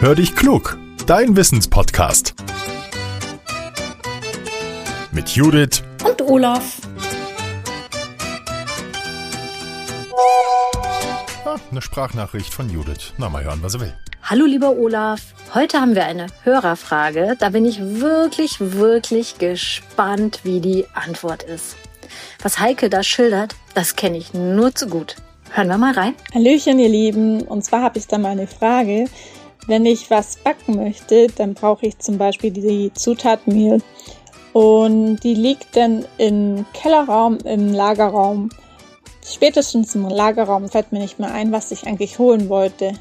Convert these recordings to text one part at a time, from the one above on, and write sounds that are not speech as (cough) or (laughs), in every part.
Hör dich klug, dein Wissenspodcast. Mit Judith und Olaf. Ah, eine Sprachnachricht von Judith. Na, mal hören, was er will. Hallo lieber Olaf, heute haben wir eine Hörerfrage. Da bin ich wirklich, wirklich gespannt, wie die Antwort ist. Was Heike da schildert, das kenne ich nur zu gut. Hören wir mal rein. Hallöchen, ihr Lieben. Und zwar habe ich da mal eine Frage. Wenn ich was backen möchte, dann brauche ich zum Beispiel die Zutat Mehl. Und die liegt dann im Kellerraum, im Lagerraum. Spätestens im Lagerraum fällt mir nicht mehr ein, was ich eigentlich holen wollte.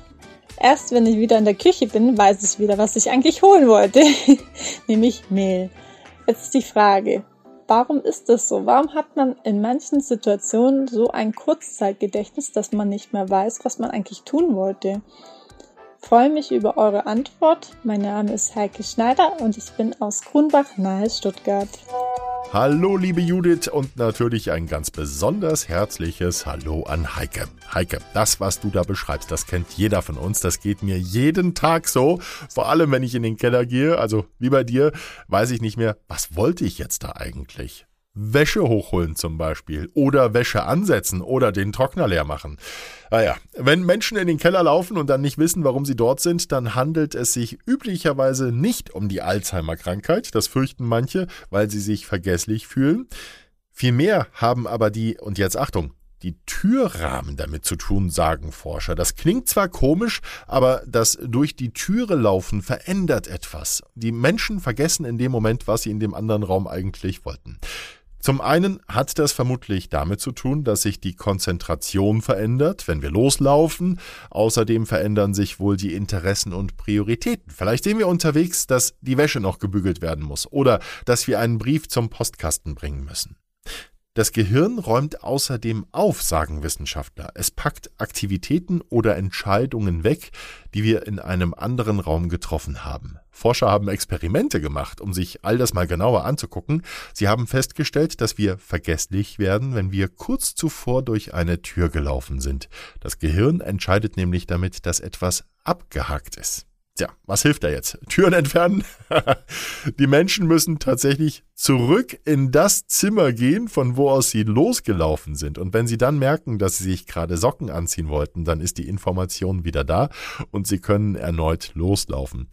Erst wenn ich wieder in der Küche bin, weiß ich wieder, was ich eigentlich holen wollte. (laughs) Nämlich Mehl. Jetzt ist die Frage, Warum ist das so? Warum hat man in manchen Situationen so ein Kurzzeitgedächtnis, dass man nicht mehr weiß, was man eigentlich tun wollte? Freue mich über eure Antwort. Mein Name ist Heike Schneider und ich bin aus Grunbach nahe Stuttgart. Hallo, liebe Judith und natürlich ein ganz besonders herzliches Hallo an Heike. Heike, das, was du da beschreibst, das kennt jeder von uns. Das geht mir jeden Tag so. Vor allem, wenn ich in den Keller gehe, also wie bei dir, weiß ich nicht mehr, was wollte ich jetzt da eigentlich? Wäsche hochholen zum Beispiel oder Wäsche ansetzen oder den Trockner leer machen. Naja, ah wenn Menschen in den Keller laufen und dann nicht wissen, warum sie dort sind, dann handelt es sich üblicherweise nicht um die Alzheimer-Krankheit, das fürchten manche, weil sie sich vergesslich fühlen. Vielmehr haben aber die, und jetzt Achtung, die Türrahmen damit zu tun, sagen Forscher. Das klingt zwar komisch, aber das durch die Türe laufen verändert etwas. Die Menschen vergessen in dem Moment, was sie in dem anderen Raum eigentlich wollten. Zum einen hat das vermutlich damit zu tun, dass sich die Konzentration verändert, wenn wir loslaufen. Außerdem verändern sich wohl die Interessen und Prioritäten. Vielleicht sehen wir unterwegs, dass die Wäsche noch gebügelt werden muss oder dass wir einen Brief zum Postkasten bringen müssen. Das Gehirn räumt außerdem auf, sagen Wissenschaftler. Es packt Aktivitäten oder Entscheidungen weg, die wir in einem anderen Raum getroffen haben. Forscher haben Experimente gemacht, um sich all das mal genauer anzugucken. Sie haben festgestellt, dass wir vergesslich werden, wenn wir kurz zuvor durch eine Tür gelaufen sind. Das Gehirn entscheidet nämlich damit, dass etwas abgehakt ist. Tja, was hilft da jetzt? (laughs) Türen entfernen? die Menschen müssen tatsächlich zurück in das Zimmer gehen, von wo aus sie losgelaufen sind. Und wenn sie dann merken, dass sie sich gerade Socken anziehen wollten, dann ist die Information wieder da und sie können erneut loslaufen.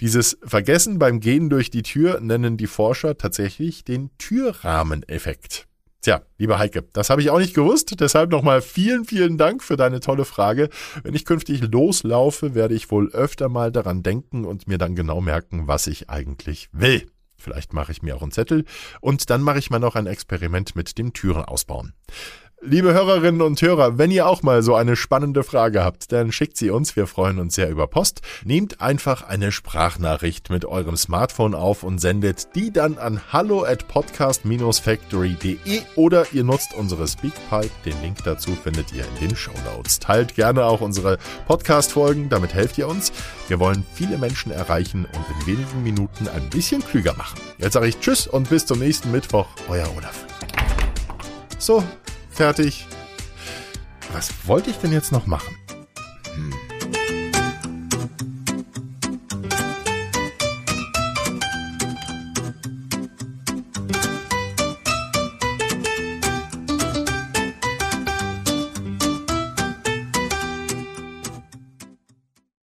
Dieses Vergessen beim Gehen durch die Tür nennen die Forscher tatsächlich den Türrahmeneffekt. Tja, lieber Heike, das habe ich auch nicht gewusst. Deshalb nochmal vielen, vielen Dank für deine tolle Frage. Wenn ich künftig loslaufe, werde ich wohl öfter mal daran denken und mir dann genau merken, was ich eigentlich will. Vielleicht mache ich mir auch einen Zettel und dann mache ich mal noch ein Experiment mit dem Türen ausbauen. Liebe Hörerinnen und Hörer, wenn ihr auch mal so eine spannende Frage habt, dann schickt sie uns. Wir freuen uns sehr über Post. Nehmt einfach eine Sprachnachricht mit eurem Smartphone auf und sendet die dann an hallo at podcast-factory.de oder ihr nutzt unsere Speakpipe. Den Link dazu findet ihr in den Show Notes. Teilt gerne auch unsere Podcast-Folgen, damit helft ihr uns. Wir wollen viele Menschen erreichen und in wenigen Minuten ein bisschen klüger machen. Jetzt sage ich Tschüss und bis zum nächsten Mittwoch. Euer Olaf. So, fertig. Was wollte ich denn jetzt noch machen? Hm.